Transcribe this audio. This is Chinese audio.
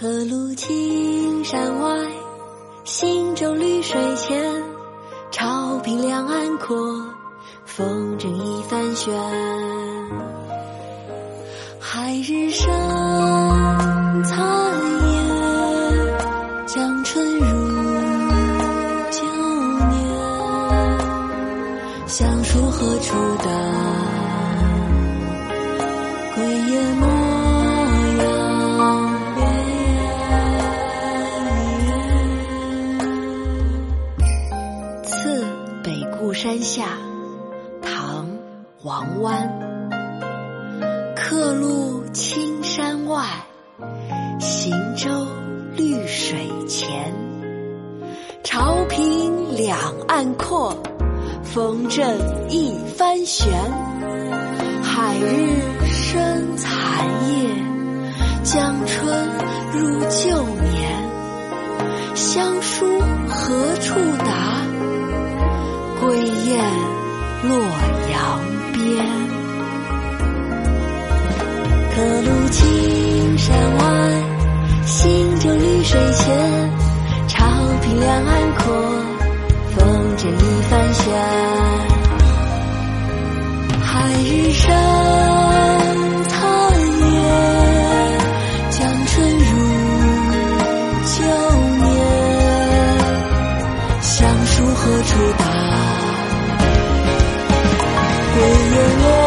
客路青山外，行舟绿水前。潮平两岸阔，风筝一帆悬。海日生残夜，江春入旧年。乡书何处得？山下，唐·王湾。客路青山外，行舟绿水前。潮平两岸阔，风正一帆悬。海日雁洛阳边。客路青山外，行舟绿水前。潮平两岸阔，风筝一帆悬。海日生残夜，江春入旧年。乡书何处有我。